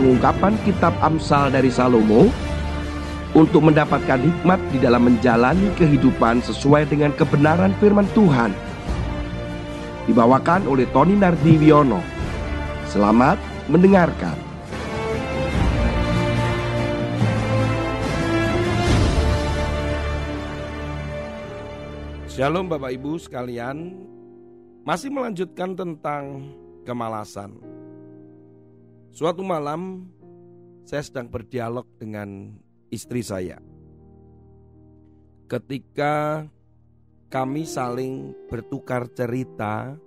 pengungkapan kitab Amsal dari Salomo untuk mendapatkan hikmat di dalam menjalani kehidupan sesuai dengan kebenaran firman Tuhan. Dibawakan oleh Tony Nardiwiono. Selamat mendengarkan. Shalom Bapak Ibu sekalian, masih melanjutkan tentang kemalasan. Suatu malam saya sedang berdialog dengan istri saya. Ketika kami saling bertukar cerita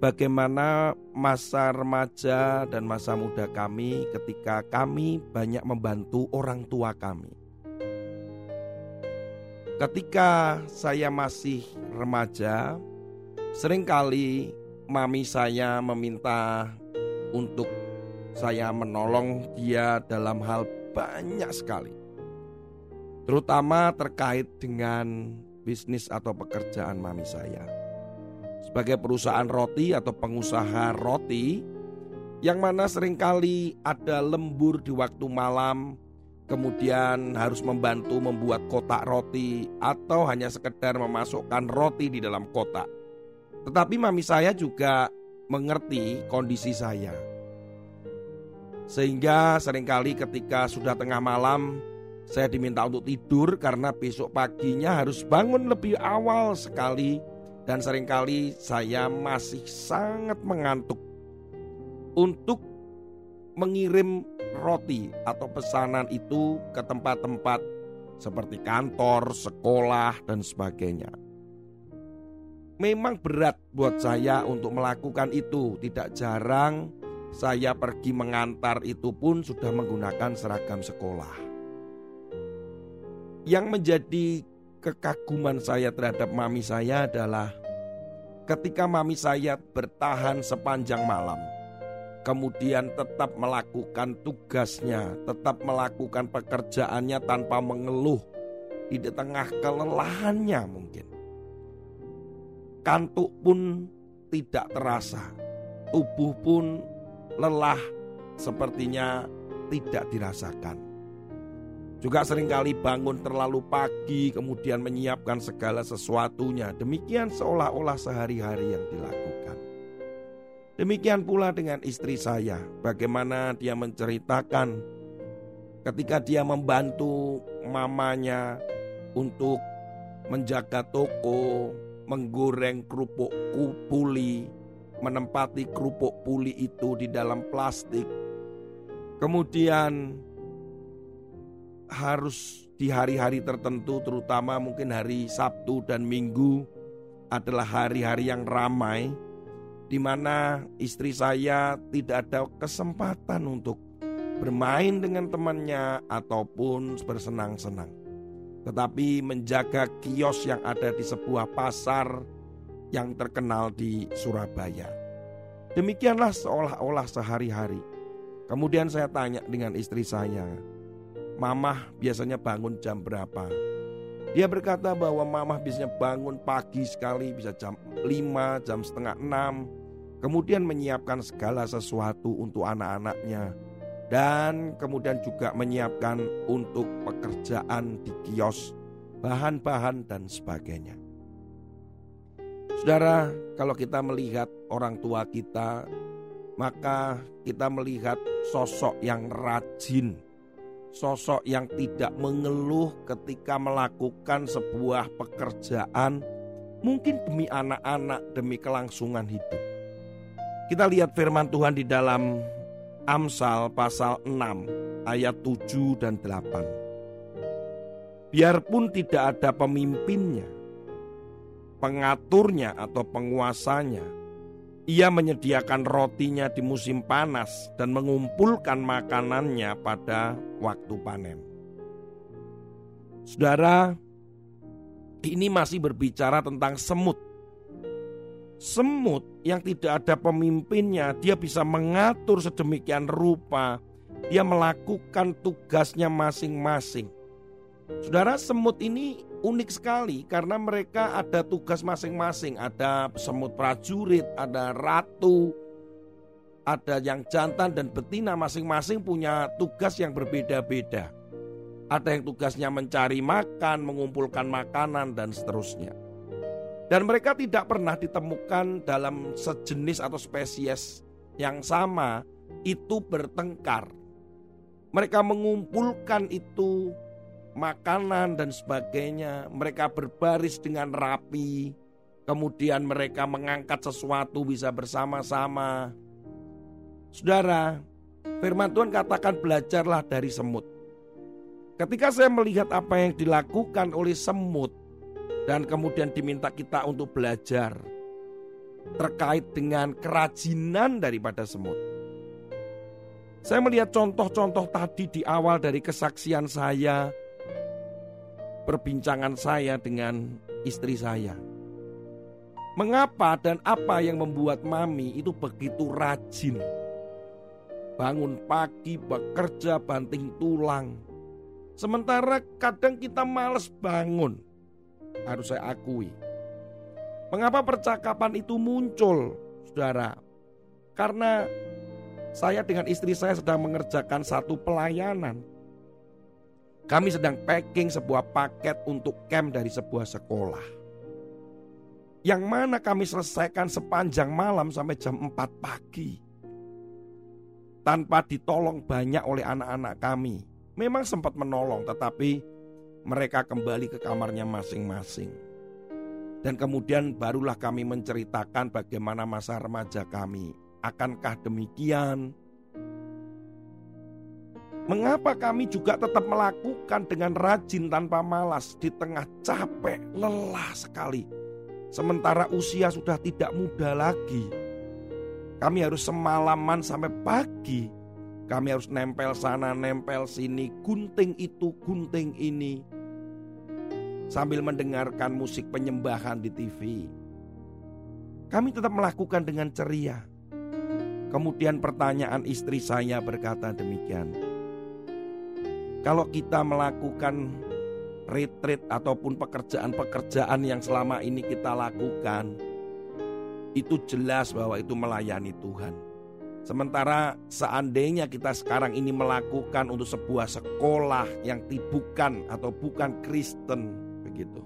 bagaimana masa remaja dan masa muda kami ketika kami banyak membantu orang tua kami. Ketika saya masih remaja, sering kali mami saya meminta untuk saya menolong dia dalam hal banyak sekali. Terutama terkait dengan bisnis atau pekerjaan mami saya. Sebagai perusahaan roti atau pengusaha roti, yang mana sering kali ada lembur di waktu malam, kemudian harus membantu membuat kotak roti atau hanya sekedar memasukkan roti di dalam kotak. Tetapi mami saya juga mengerti kondisi saya sehingga sering kali ketika sudah tengah malam saya diminta untuk tidur karena besok paginya harus bangun lebih awal sekali dan sering kali saya masih sangat mengantuk untuk mengirim roti atau pesanan itu ke tempat-tempat seperti kantor, sekolah, dan sebagainya. Memang berat buat saya untuk melakukan itu, tidak jarang saya pergi mengantar itu pun sudah menggunakan seragam sekolah. Yang menjadi kekaguman saya terhadap mami saya adalah ketika mami saya bertahan sepanjang malam, kemudian tetap melakukan tugasnya, tetap melakukan pekerjaannya tanpa mengeluh di tengah kelelahannya mungkin. Kantuk pun tidak terasa, tubuh pun lelah sepertinya tidak dirasakan. Juga sering kali bangun terlalu pagi kemudian menyiapkan segala sesuatunya. Demikian seolah-olah sehari-hari yang dilakukan. Demikian pula dengan istri saya, bagaimana dia menceritakan ketika dia membantu mamanya untuk menjaga toko, menggoreng kerupuk kupuli, menempati kerupuk puli itu di dalam plastik. Kemudian harus di hari-hari tertentu terutama mungkin hari Sabtu dan Minggu adalah hari-hari yang ramai di mana istri saya tidak ada kesempatan untuk bermain dengan temannya ataupun bersenang-senang. Tetapi menjaga kios yang ada di sebuah pasar yang terkenal di Surabaya. Demikianlah seolah-olah sehari-hari. Kemudian saya tanya dengan istri saya, Mamah biasanya bangun jam berapa? Dia berkata bahwa mamah biasanya bangun pagi sekali bisa jam 5, jam setengah 6. Kemudian menyiapkan segala sesuatu untuk anak-anaknya. Dan kemudian juga menyiapkan untuk pekerjaan di kios, bahan-bahan dan sebagainya. Saudara, kalau kita melihat orang tua kita, maka kita melihat sosok yang rajin, sosok yang tidak mengeluh ketika melakukan sebuah pekerjaan, mungkin demi anak-anak, demi kelangsungan hidup. Kita lihat firman Tuhan di dalam Amsal pasal 6 ayat 7 dan 8. Biarpun tidak ada pemimpinnya, pengaturnya atau penguasanya. Ia menyediakan rotinya di musim panas dan mengumpulkan makanannya pada waktu panen. Saudara, ini masih berbicara tentang semut. Semut yang tidak ada pemimpinnya, dia bisa mengatur sedemikian rupa, dia melakukan tugasnya masing-masing. Saudara, semut ini unik sekali karena mereka ada tugas masing-masing. Ada semut prajurit, ada ratu. ada yang jantan dan betina masing-masing punya tugas yang berbeda-beda. Ada yang tugasnya mencari makan, mengumpulkan makanan, dan seterusnya. Dan mereka tidak pernah ditemukan dalam sejenis atau spesies yang sama itu bertengkar. Mereka mengumpulkan itu makanan dan sebagainya. Mereka berbaris dengan rapi. Kemudian mereka mengangkat sesuatu bisa bersama-sama. Saudara, firman Tuhan katakan belajarlah dari semut. Ketika saya melihat apa yang dilakukan oleh semut dan kemudian diminta kita untuk belajar terkait dengan kerajinan daripada semut. Saya melihat contoh-contoh tadi di awal dari kesaksian saya, perbincangan saya dengan istri saya. Mengapa dan apa yang membuat mami itu begitu rajin? Bangun pagi, bekerja, banting tulang, Sementara kadang kita males bangun. Harus saya akui. Mengapa percakapan itu muncul, saudara? Karena saya dengan istri saya sedang mengerjakan satu pelayanan. Kami sedang packing sebuah paket untuk camp dari sebuah sekolah. Yang mana kami selesaikan sepanjang malam sampai jam 4 pagi. Tanpa ditolong banyak oleh anak-anak kami memang sempat menolong, tetapi mereka kembali ke kamarnya masing-masing. Dan kemudian barulah kami menceritakan bagaimana masa remaja kami. Akankah demikian? Mengapa kami juga tetap melakukan dengan rajin tanpa malas di tengah capek, lelah sekali. Sementara usia sudah tidak muda lagi. Kami harus semalaman sampai pagi kami harus nempel sana, nempel sini, gunting itu, gunting ini. Sambil mendengarkan musik penyembahan di TV. Kami tetap melakukan dengan ceria. Kemudian pertanyaan istri saya berkata demikian. Kalau kita melakukan retreat ataupun pekerjaan-pekerjaan yang selama ini kita lakukan, itu jelas bahwa itu melayani Tuhan. Sementara seandainya kita sekarang ini melakukan untuk sebuah sekolah yang bukan atau bukan Kristen begitu.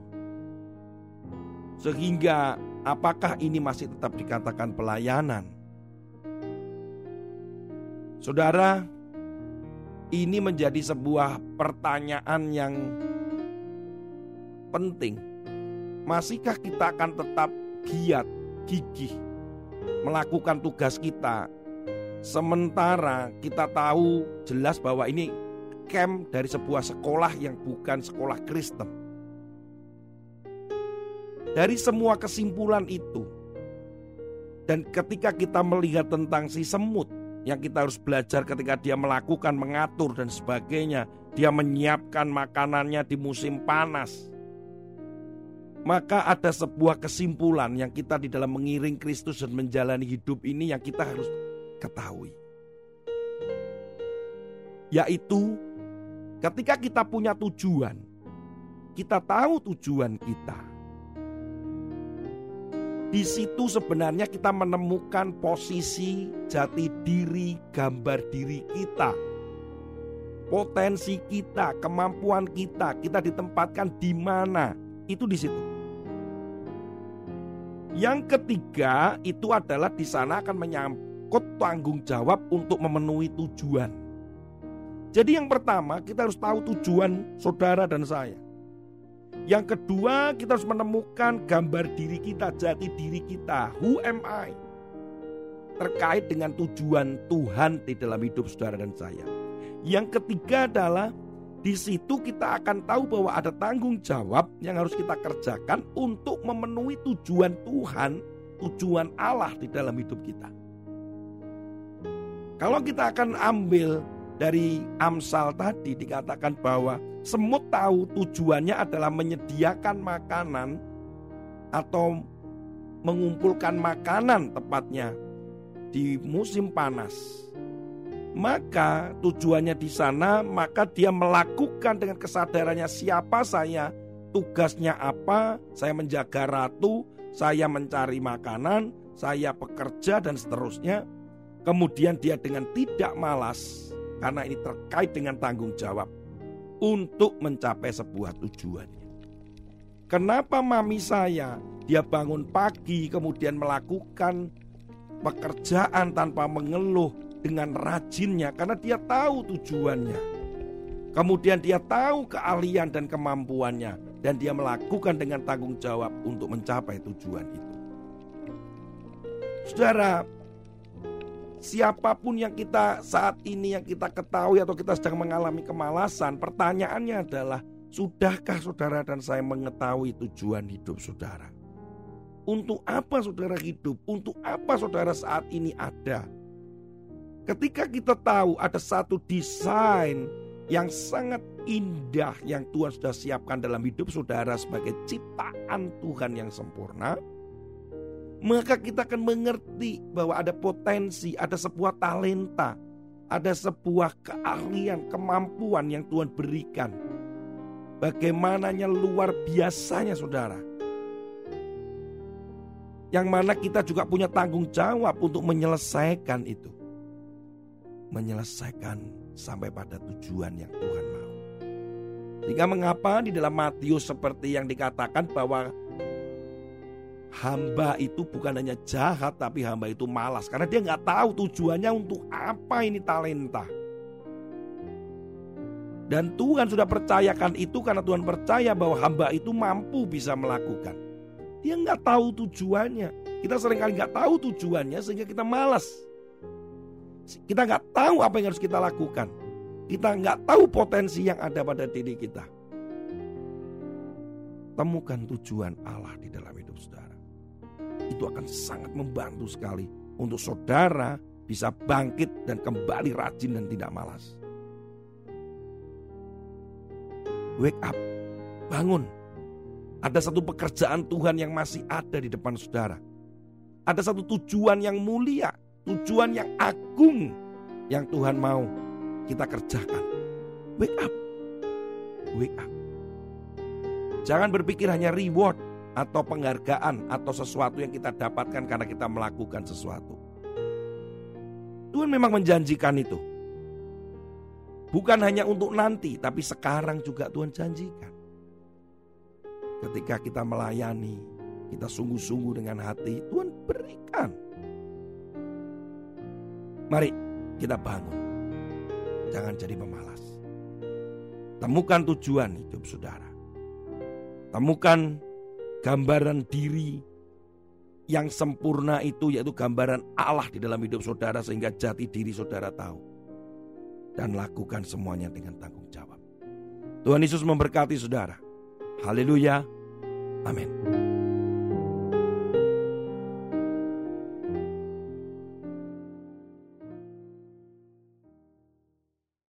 Sehingga apakah ini masih tetap dikatakan pelayanan? Saudara, ini menjadi sebuah pertanyaan yang penting. Masihkah kita akan tetap giat, gigih melakukan tugas kita Sementara kita tahu jelas bahwa ini camp dari sebuah sekolah yang bukan sekolah Kristen. Dari semua kesimpulan itu, dan ketika kita melihat tentang si semut yang kita harus belajar ketika dia melakukan, mengatur, dan sebagainya, dia menyiapkan makanannya di musim panas. Maka ada sebuah kesimpulan yang kita di dalam mengiring Kristus dan menjalani hidup ini yang kita harus ketahui. Yaitu ketika kita punya tujuan, kita tahu tujuan kita. Di situ sebenarnya kita menemukan posisi jati diri, gambar diri kita. Potensi kita, kemampuan kita, kita ditempatkan di mana? Itu di situ. Yang ketiga itu adalah di sana akan menyampai ikut tanggung jawab untuk memenuhi tujuan. Jadi yang pertama kita harus tahu tujuan saudara dan saya. Yang kedua kita harus menemukan gambar diri kita, jati diri kita. Who am I? Terkait dengan tujuan Tuhan di dalam hidup saudara dan saya. Yang ketiga adalah di situ kita akan tahu bahwa ada tanggung jawab yang harus kita kerjakan untuk memenuhi tujuan Tuhan, tujuan Allah di dalam hidup kita. Kalau kita akan ambil dari Amsal tadi dikatakan bahwa semut tahu tujuannya adalah menyediakan makanan atau mengumpulkan makanan tepatnya di musim panas. Maka tujuannya di sana, maka dia melakukan dengan kesadarannya siapa saya, tugasnya apa, saya menjaga ratu, saya mencari makanan, saya bekerja dan seterusnya kemudian dia dengan tidak malas karena ini terkait dengan tanggung jawab untuk mencapai sebuah tujuannya. Kenapa mami saya dia bangun pagi kemudian melakukan pekerjaan tanpa mengeluh dengan rajinnya karena dia tahu tujuannya. Kemudian dia tahu keahlian dan kemampuannya dan dia melakukan dengan tanggung jawab untuk mencapai tujuan itu. Saudara, siapa pun yang kita saat ini yang kita ketahui atau kita sedang mengalami kemalasan, pertanyaannya adalah sudahkah saudara dan saya mengetahui tujuan hidup saudara? Untuk apa saudara hidup? Untuk apa saudara saat ini ada? Ketika kita tahu ada satu desain yang sangat indah yang Tuhan sudah siapkan dalam hidup saudara sebagai ciptaan Tuhan yang sempurna, maka kita akan mengerti bahwa ada potensi, ada sebuah talenta, ada sebuah keahlian, kemampuan yang Tuhan berikan. Bagaimananya luar biasanya saudara. Yang mana kita juga punya tanggung jawab untuk menyelesaikan itu. Menyelesaikan sampai pada tujuan yang Tuhan mau. Sehingga mengapa di dalam Matius seperti yang dikatakan bahwa hamba itu bukan hanya jahat tapi hamba itu malas karena dia nggak tahu tujuannya untuk apa ini talenta. Dan Tuhan sudah percayakan itu karena Tuhan percaya bahwa hamba itu mampu bisa melakukan. Dia nggak tahu tujuannya. Kita sering kali nggak tahu tujuannya sehingga kita malas. Kita nggak tahu apa yang harus kita lakukan. Kita nggak tahu potensi yang ada pada diri kita. Temukan tujuan Allah di dalam itu akan sangat membantu sekali untuk saudara bisa bangkit dan kembali rajin dan tidak malas. Wake up, bangun. Ada satu pekerjaan Tuhan yang masih ada di depan saudara. Ada satu tujuan yang mulia, tujuan yang agung yang Tuhan mau kita kerjakan. Wake up, wake up. Jangan berpikir hanya reward, atau penghargaan atau sesuatu yang kita dapatkan karena kita melakukan sesuatu. Tuhan memang menjanjikan itu. Bukan hanya untuk nanti, tapi sekarang juga Tuhan janjikan. Ketika kita melayani, kita sungguh-sungguh dengan hati, Tuhan berikan. Mari kita bangun. Jangan jadi pemalas. Temukan tujuan hidup saudara. Temukan gambaran diri yang sempurna itu yaitu gambaran Allah di dalam hidup saudara sehingga jati diri saudara tahu. Dan lakukan semuanya dengan tanggung jawab. Tuhan Yesus memberkati saudara. Haleluya. Amin.